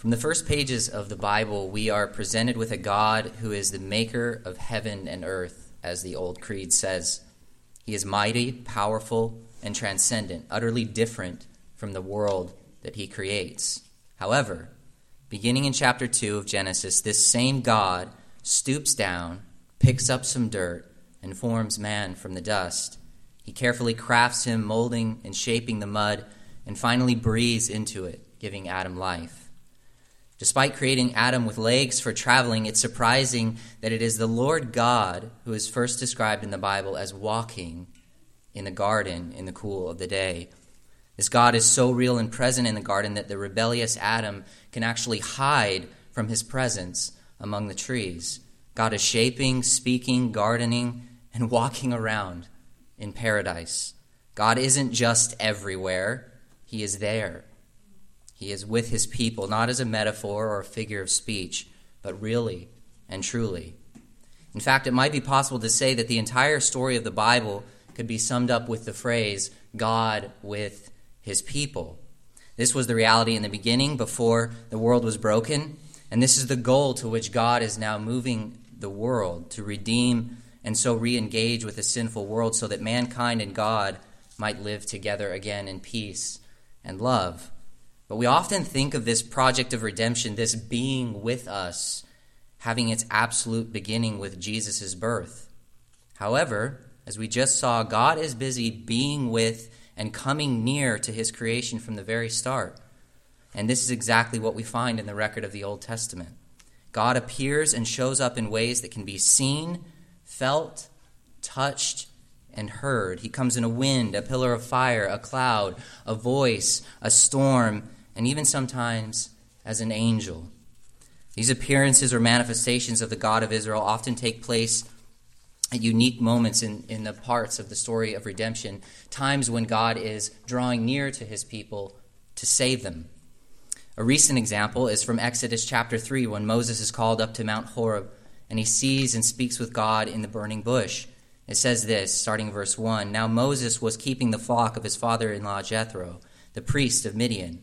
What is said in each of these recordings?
From the first pages of the Bible, we are presented with a God who is the maker of heaven and earth, as the Old Creed says. He is mighty, powerful, and transcendent, utterly different from the world that he creates. However, beginning in chapter 2 of Genesis, this same God stoops down, picks up some dirt, and forms man from the dust. He carefully crafts him, molding and shaping the mud, and finally breathes into it, giving Adam life. Despite creating Adam with legs for traveling, it's surprising that it is the Lord God who is first described in the Bible as walking in the garden in the cool of the day. This God is so real and present in the garden that the rebellious Adam can actually hide from his presence among the trees. God is shaping, speaking, gardening, and walking around in paradise. God isn't just everywhere, He is there. He is with his people, not as a metaphor or a figure of speech, but really and truly. In fact, it might be possible to say that the entire story of the Bible could be summed up with the phrase, God with his people. This was the reality in the beginning before the world was broken, and this is the goal to which God is now moving the world to redeem and so re engage with a sinful world so that mankind and God might live together again in peace and love. But we often think of this project of redemption, this being with us, having its absolute beginning with Jesus' birth. However, as we just saw, God is busy being with and coming near to his creation from the very start. And this is exactly what we find in the record of the Old Testament. God appears and shows up in ways that can be seen, felt, touched, and heard. He comes in a wind, a pillar of fire, a cloud, a voice, a storm, and even sometimes as an angel. These appearances or manifestations of the God of Israel often take place at unique moments in, in the parts of the story of redemption, times when God is drawing near to his people to save them. A recent example is from Exodus chapter 3 when Moses is called up to Mount Horeb and he sees and speaks with God in the burning bush. It says this, starting verse 1 Now Moses was keeping the flock of his father in law Jethro, the priest of Midian.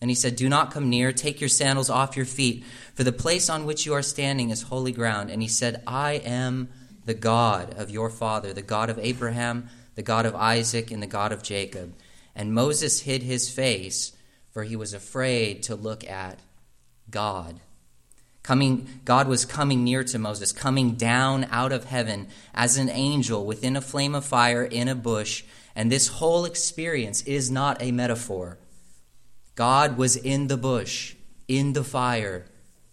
And he said, Do not come near, take your sandals off your feet, for the place on which you are standing is holy ground. And he said, I am the God of your father, the God of Abraham, the God of Isaac, and the God of Jacob. And Moses hid his face, for he was afraid to look at God. Coming, God was coming near to Moses, coming down out of heaven as an angel within a flame of fire in a bush. And this whole experience is not a metaphor. God was in the bush, in the fire,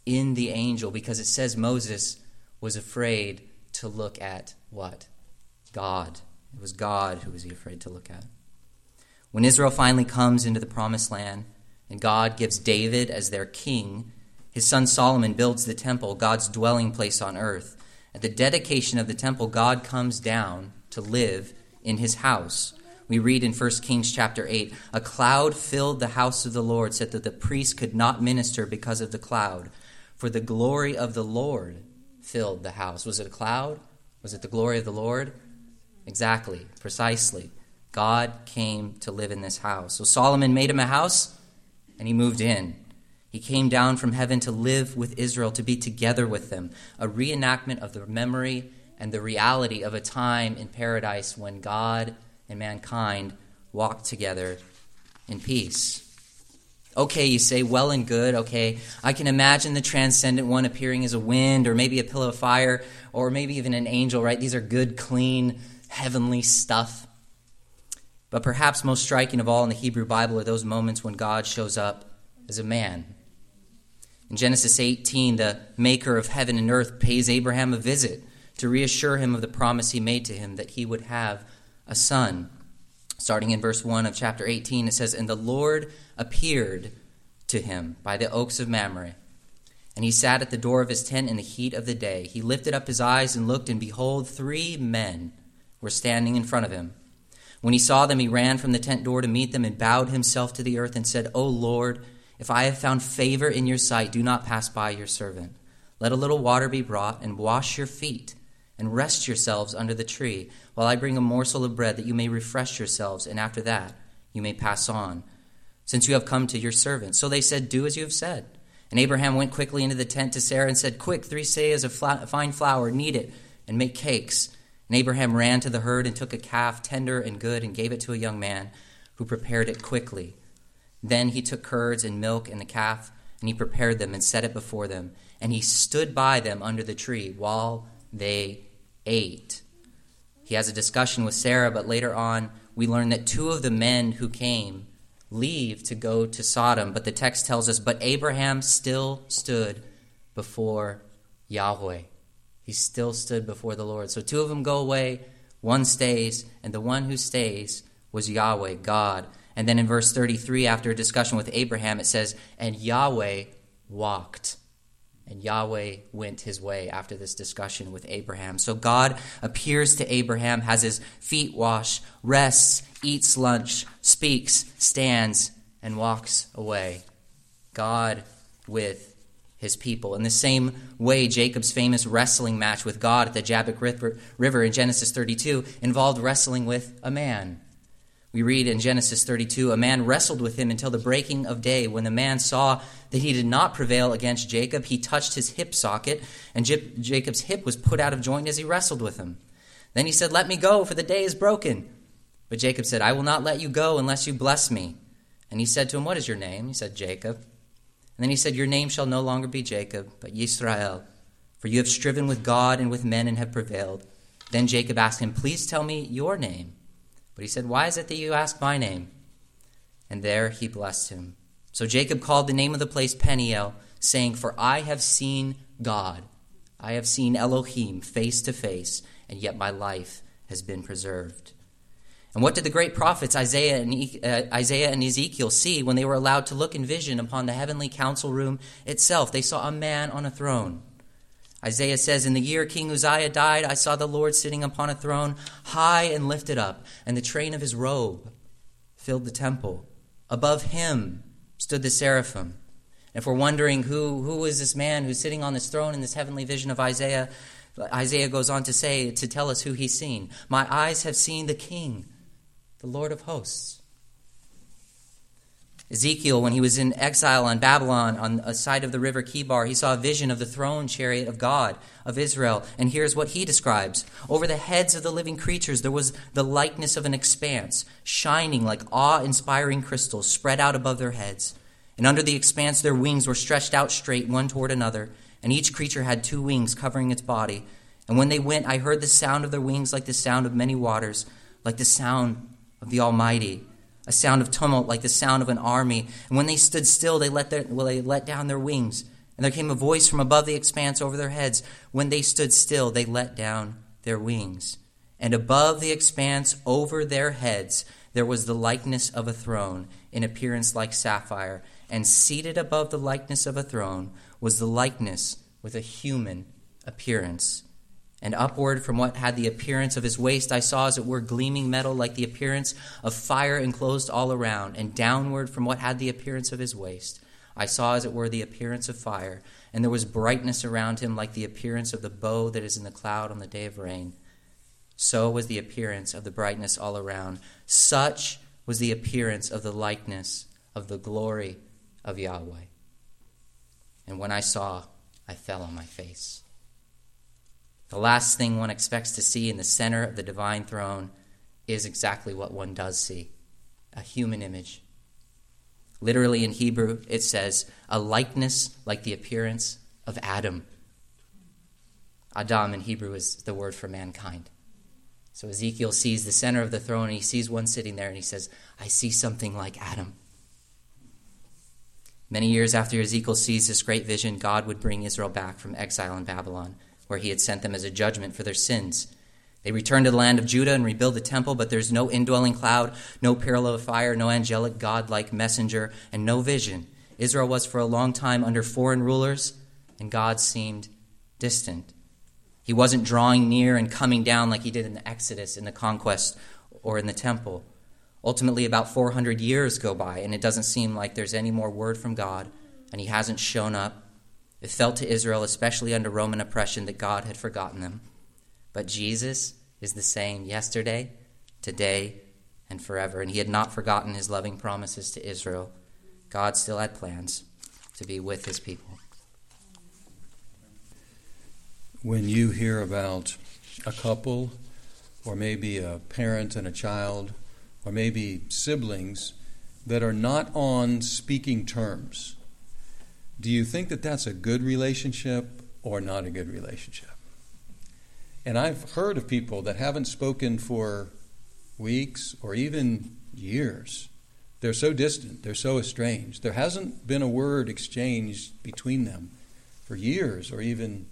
in the angel, because it says Moses was afraid to look at what? God. It was God who was he afraid to look at. When Israel finally comes into the promised land and God gives David as their king, his son Solomon builds the temple, God's dwelling place on earth. At the dedication of the temple, God comes down to live in his house. We read in 1 Kings chapter 8 A cloud filled the house of the Lord, so that the priest could not minister because of the cloud, for the glory of the Lord filled the house. Was it a cloud? Was it the glory of the Lord? Exactly, precisely. God came to live in this house. So Solomon made him a house, and he moved in. He came down from heaven to live with Israel, to be together with them, a reenactment of the memory and the reality of a time in paradise when God and mankind walk together in peace. Okay, you say, well and good. Okay, I can imagine the transcendent one appearing as a wind or maybe a pillar of fire or maybe even an angel, right? These are good, clean, heavenly stuff. But perhaps most striking of all in the Hebrew Bible are those moments when God shows up as a man. In Genesis 18, the maker of heaven and earth pays Abraham a visit to reassure him of the promise he made to him that he would have a son. Starting in verse 1 of chapter 18, it says, And the Lord appeared to him by the oaks of Mamre. And he sat at the door of his tent in the heat of the day. He lifted up his eyes and looked, and behold, three men were standing in front of him. When he saw them, he ran from the tent door to meet them and bowed himself to the earth and said, O Lord, if I have found favor in your sight, do not pass by your servant. Let a little water be brought, and wash your feet, and rest yourselves under the tree, while I bring a morsel of bread, that you may refresh yourselves, and after that you may pass on, since you have come to your servant. So they said, Do as you have said. And Abraham went quickly into the tent to Sarah and said, Quick, three seahs of fine flour, knead it, and make cakes. And Abraham ran to the herd and took a calf, tender and good, and gave it to a young man, who prepared it quickly. Then he took curds and milk and the calf, and he prepared them and set it before them. And he stood by them under the tree while they ate. He has a discussion with Sarah, but later on we learn that two of the men who came leave to go to Sodom, but the text tells us, but Abraham still stood before Yahweh. He still stood before the Lord. So two of them go away, one stays, and the one who stays was Yahweh, God. And then in verse 33, after a discussion with Abraham, it says, And Yahweh walked. And Yahweh went his way after this discussion with Abraham. So God appears to Abraham, has his feet washed, rests, eats lunch, speaks, stands, and walks away. God with his people. In the same way, Jacob's famous wrestling match with God at the Jabbok River in Genesis 32 involved wrestling with a man. We read in Genesis 32 a man wrestled with him until the breaking of day. When the man saw that he did not prevail against Jacob, he touched his hip socket, and Jacob's hip was put out of joint as he wrestled with him. Then he said, Let me go, for the day is broken. But Jacob said, I will not let you go unless you bless me. And he said to him, What is your name? He said, Jacob. And then he said, Your name shall no longer be Jacob, but Yisrael, for you have striven with God and with men and have prevailed. Then Jacob asked him, Please tell me your name. But he said, Why is it that you ask my name? And there he blessed him. So Jacob called the name of the place Peniel, saying, For I have seen God. I have seen Elohim face to face, and yet my life has been preserved. And what did the great prophets Isaiah and, uh, Isaiah and Ezekiel see when they were allowed to look in vision upon the heavenly council room itself? They saw a man on a throne. Isaiah says, In the year King Uzziah died, I saw the Lord sitting upon a throne, high and lifted up, and the train of his robe filled the temple. Above him stood the seraphim. And if we're wondering who, who is this man who's sitting on this throne in this heavenly vision of Isaiah, Isaiah goes on to say, to tell us who he's seen. My eyes have seen the King, the Lord of hosts. Ezekiel, when he was in exile on Babylon on a side of the river Chebar, he saw a vision of the throne chariot of God, of Israel. And here's what he describes Over the heads of the living creatures, there was the likeness of an expanse, shining like awe inspiring crystals spread out above their heads. And under the expanse, their wings were stretched out straight, one toward another. And each creature had two wings covering its body. And when they went, I heard the sound of their wings like the sound of many waters, like the sound of the Almighty a sound of tumult like the sound of an army. And when they stood still, they let, their, well, they let down their wings. And there came a voice from above the expanse over their heads. When they stood still, they let down their wings. And above the expanse over their heads, there was the likeness of a throne, in appearance like sapphire. And seated above the likeness of a throne was the likeness with a human appearance. And upward from what had the appearance of his waist, I saw as it were gleaming metal like the appearance of fire enclosed all around. And downward from what had the appearance of his waist, I saw as it were the appearance of fire. And there was brightness around him like the appearance of the bow that is in the cloud on the day of rain. So was the appearance of the brightness all around. Such was the appearance of the likeness of the glory of Yahweh. And when I saw, I fell on my face. The last thing one expects to see in the center of the divine throne is exactly what one does see a human image. Literally in Hebrew, it says, a likeness like the appearance of Adam. Adam in Hebrew is the word for mankind. So Ezekiel sees the center of the throne and he sees one sitting there and he says, I see something like Adam. Many years after Ezekiel sees this great vision, God would bring Israel back from exile in Babylon where he had sent them as a judgment for their sins. They return to the land of Judah and rebuild the temple, but there's no indwelling cloud, no of fire, no angelic God like messenger, and no vision. Israel was for a long time under foreign rulers, and God seemed distant. He wasn't drawing near and coming down like he did in the Exodus, in the conquest, or in the temple. Ultimately, about 400 years go by, and it doesn't seem like there's any more word from God, and he hasn't shown up. It felt to Israel, especially under Roman oppression, that God had forgotten them. But Jesus is the same yesterday, today, and forever, and he had not forgotten his loving promises to Israel. God still had plans to be with his people. When you hear about a couple, or maybe a parent and a child, or maybe siblings that are not on speaking terms, do you think that that's a good relationship or not a good relationship? And I've heard of people that haven't spoken for weeks or even years. They're so distant, they're so estranged. There hasn't been a word exchanged between them for years or even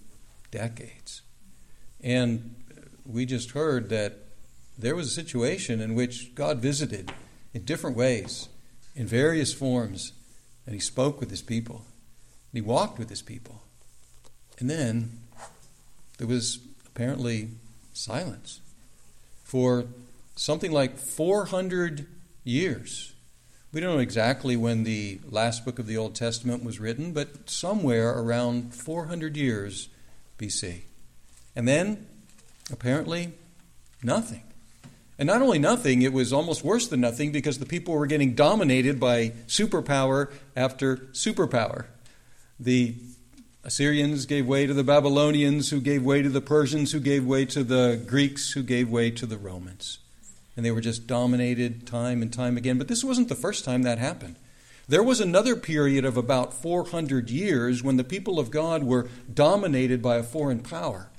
decades. And we just heard that there was a situation in which God visited in different ways, in various forms, and He spoke with His people, and He walked with His people. And then there was apparently silence for something like 400 years. We don't know exactly when the last book of the Old Testament was written, but somewhere around 400 years BC. And then, apparently, nothing. And not only nothing, it was almost worse than nothing because the people were getting dominated by superpower after superpower. The Assyrians gave way to the Babylonians, who gave way to the Persians, who gave way to the Greeks, who gave way to the Romans. And they were just dominated time and time again. But this wasn't the first time that happened. There was another period of about 400 years when the people of God were dominated by a foreign power.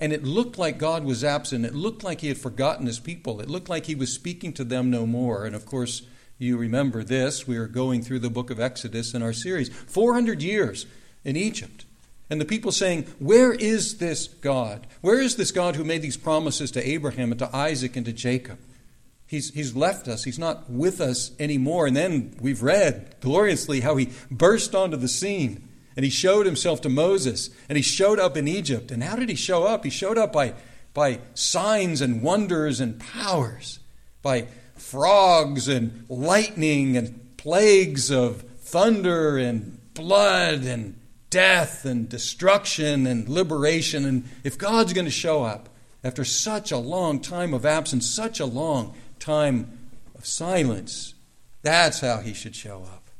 And it looked like God was absent. It looked like he had forgotten his people. It looked like he was speaking to them no more. And of course, you remember this. We are going through the book of Exodus in our series. 400 years in Egypt. And the people saying, Where is this God? Where is this God who made these promises to Abraham and to Isaac and to Jacob? He's, he's left us. He's not with us anymore. And then we've read gloriously how he burst onto the scene and he showed himself to Moses and he showed up in Egypt. And how did he show up? He showed up by, by signs and wonders and powers, by frogs and lightning and plagues of thunder and blood and death and destruction and liberation. And if God's going to show up after such a long time of absence, such a long time of silence. That's how he should show up.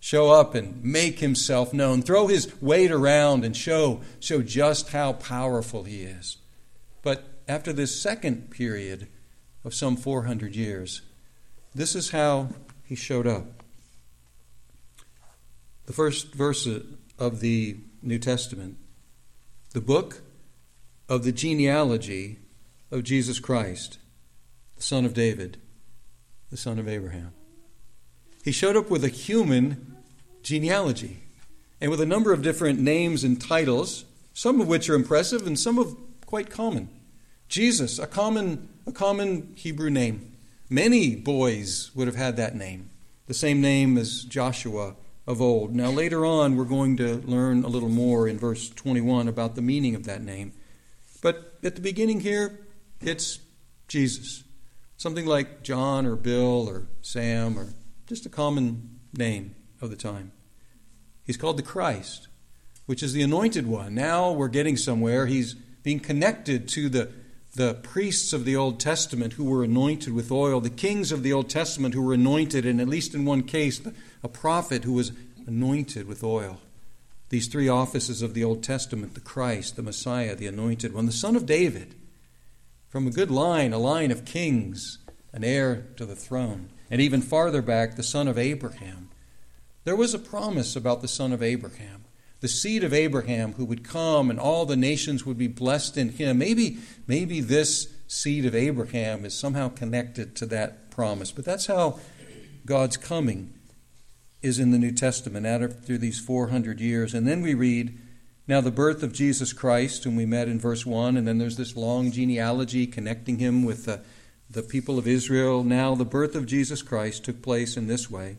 Show up and make himself known. Throw his weight around and show, show just how powerful he is. But after this second period of some 400 years, this is how he showed up. The first verse of the New Testament, the book of the genealogy of Jesus Christ the son of David, the son of Abraham. He showed up with a human genealogy and with a number of different names and titles, some of which are impressive and some of quite common. Jesus, a common, a common Hebrew name. Many boys would have had that name, the same name as Joshua of old. Now, later on, we're going to learn a little more in verse 21 about the meaning of that name. But at the beginning here, it's Jesus. Something like John or Bill or Sam or just a common name of the time. He's called the Christ, which is the anointed one. Now we're getting somewhere. He's being connected to the, the priests of the Old Testament who were anointed with oil, the kings of the Old Testament who were anointed, and at least in one case, a prophet who was anointed with oil. These three offices of the Old Testament the Christ, the Messiah, the anointed one, the Son of David from a good line, a line of kings, an heir to the throne, and even farther back, the son of Abraham. There was a promise about the son of Abraham, the seed of Abraham who would come and all the nations would be blessed in him. Maybe, maybe this seed of Abraham is somehow connected to that promise, but that's how God's coming is in the New Testament after these 400 years. And then we read now, the birth of Jesus Christ, whom we met in verse 1, and then there's this long genealogy connecting him with the, the people of Israel. Now, the birth of Jesus Christ took place in this way.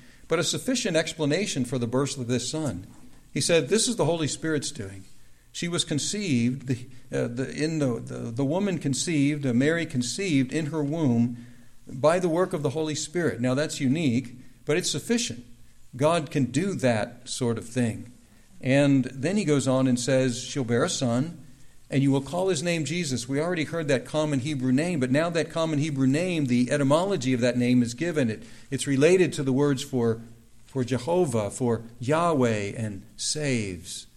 but a sufficient explanation for the birth of this son. He said, This is the Holy Spirit's doing. She was conceived, the, uh, the, in the, the, the woman conceived, uh, Mary conceived in her womb by the work of the Holy Spirit. Now that's unique, but it's sufficient. God can do that sort of thing. And then he goes on and says, She'll bear a son, and you will call his name Jesus. We already heard that common Hebrew name, but now that common Hebrew name, the etymology of that name is given. It, it's related to the words for, for Jehovah, for Yahweh, and saves.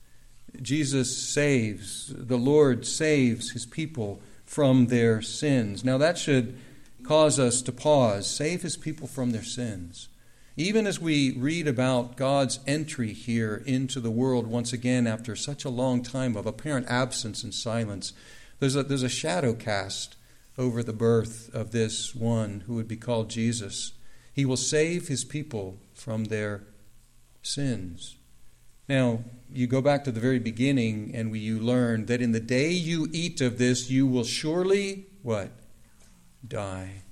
Jesus saves, the Lord saves his people from their sins. Now that should cause us to pause, save his people from their sins. Even as we read about God's entry here into the world once again after such a long time of apparent absence and silence, there's a, there's a shadow cast over the birth of this one who would be called Jesus. He will save his people from their sins. Now, you go back to the very beginning and we, you learn that in the day you eat of this, you will surely, what? Die.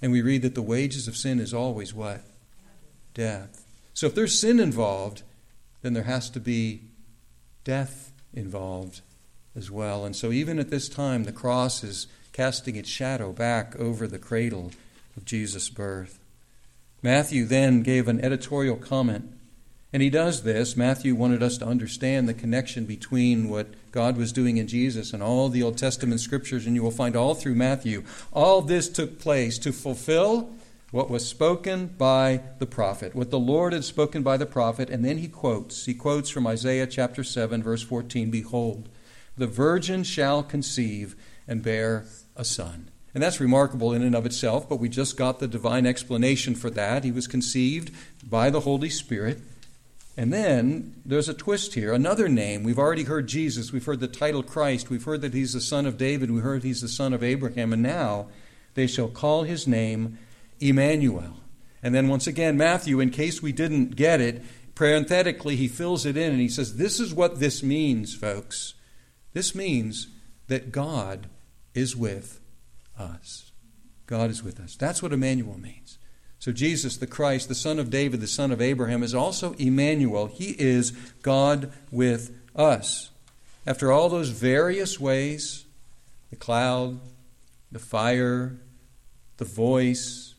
And we read that the wages of sin is always what? Death. So if there's sin involved, then there has to be death involved as well. And so even at this time, the cross is casting its shadow back over the cradle of Jesus' birth. Matthew then gave an editorial comment. And he does this. Matthew wanted us to understand the connection between what God was doing in Jesus and all the Old Testament scriptures, and you will find all through Matthew. All this took place to fulfill what was spoken by the prophet, what the Lord had spoken by the prophet, and then he quotes. He quotes from Isaiah chapter 7, verse 14 Behold, the virgin shall conceive and bear a son. And that's remarkable in and of itself, but we just got the divine explanation for that. He was conceived by the Holy Spirit. And then there's a twist here. Another name. We've already heard Jesus. We've heard the title Christ. We've heard that he's the son of David. We heard he's the son of Abraham. And now they shall call his name Emmanuel. And then once again, Matthew, in case we didn't get it, parenthetically, he fills it in and he says, This is what this means, folks. This means that God is with us. God is with us. That's what Emmanuel means. So, Jesus, the Christ, the Son of David, the Son of Abraham, is also Emmanuel. He is God with us. After all those various ways the cloud, the fire, the voice,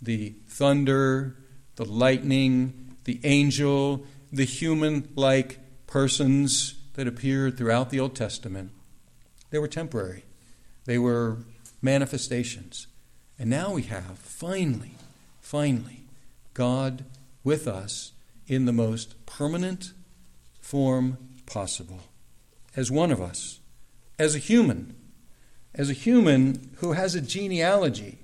the thunder, the lightning, the angel, the human like persons that appeared throughout the Old Testament. They were temporary, they were manifestations. And now we have, finally, finally, God with us in the most permanent form possible, as one of us, as a human, as a human who has a genealogy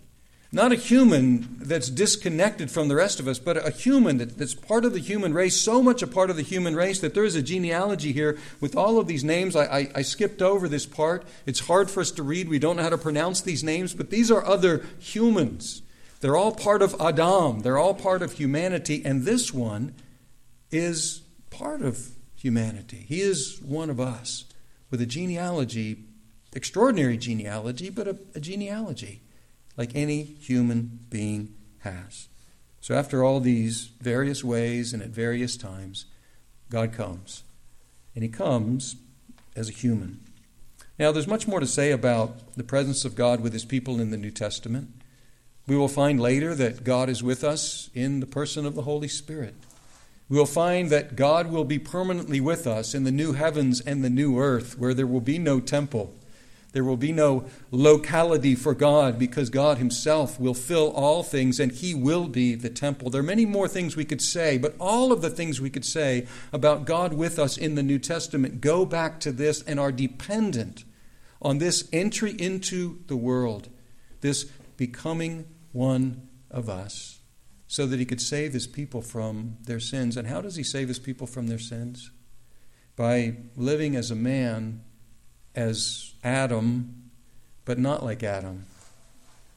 not a human that's disconnected from the rest of us, but a human that, that's part of the human race, so much a part of the human race that there is a genealogy here with all of these names. I, I, I skipped over this part. It's hard for us to read. We don't know how to pronounce these names, but these are other humans. They're all part of Adam, they're all part of humanity, and this one is part of humanity. He is one of us with a genealogy, extraordinary genealogy, but a, a genealogy like any human being has. So, after all these various ways and at various times, God comes. And He comes as a human. Now, there's much more to say about the presence of God with His people in the New Testament. We will find later that God is with us in the person of the Holy Spirit. We will find that God will be permanently with us in the new heavens and the new earth, where there will be no temple. There will be no locality for God because God Himself will fill all things and He will be the temple. There are many more things we could say, but all of the things we could say about God with us in the New Testament go back to this and are dependent on this entry into the world, this becoming one of us, so that He could save His people from their sins. And how does He save His people from their sins? By living as a man as Adam, but not like Adam.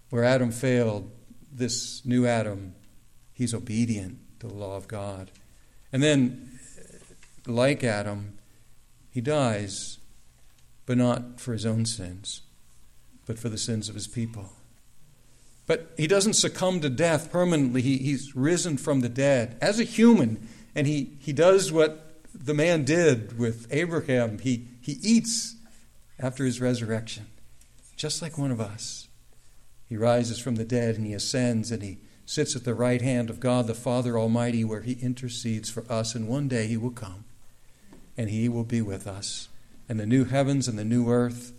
Where Adam failed, this new Adam, he's obedient to the law of God. And then, like Adam, he dies, but not for his own sins, but for the sins of his people. But he doesn't succumb to death permanently. He, he's risen from the dead as a human, and he, he does what the man did with Abraham. He, he eats after his resurrection, just like one of us. He rises from the dead and he ascends and he sits at the right hand of God the Father Almighty, where he intercedes for us. And one day he will come and he will be with us. And the new heavens and the new earth,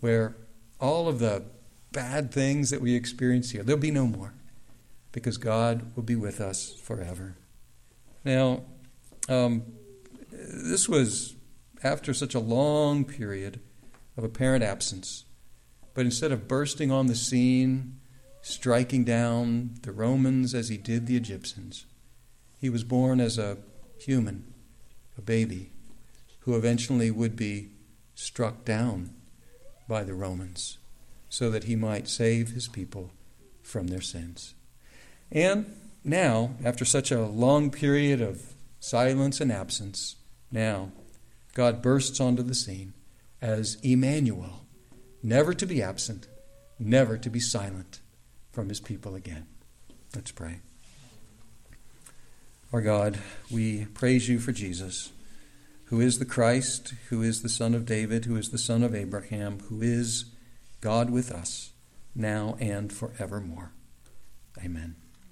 where all of the bad things that we experience here, there'll be no more because God will be with us forever. Now, um, this was after such a long period of apparent absence. But instead of bursting on the scene, striking down the Romans as he did the Egyptians, he was born as a human, a baby, who eventually would be struck down by the Romans so that he might save his people from their sins. And now, after such a long period of silence and absence, now God bursts onto the scene as Emmanuel, never to be absent, never to be silent from his people again. Let's pray. Our God, we praise you for Jesus, who is the Christ, who is the Son of David, who is the Son of Abraham, who is God with us, now and forevermore. Amen.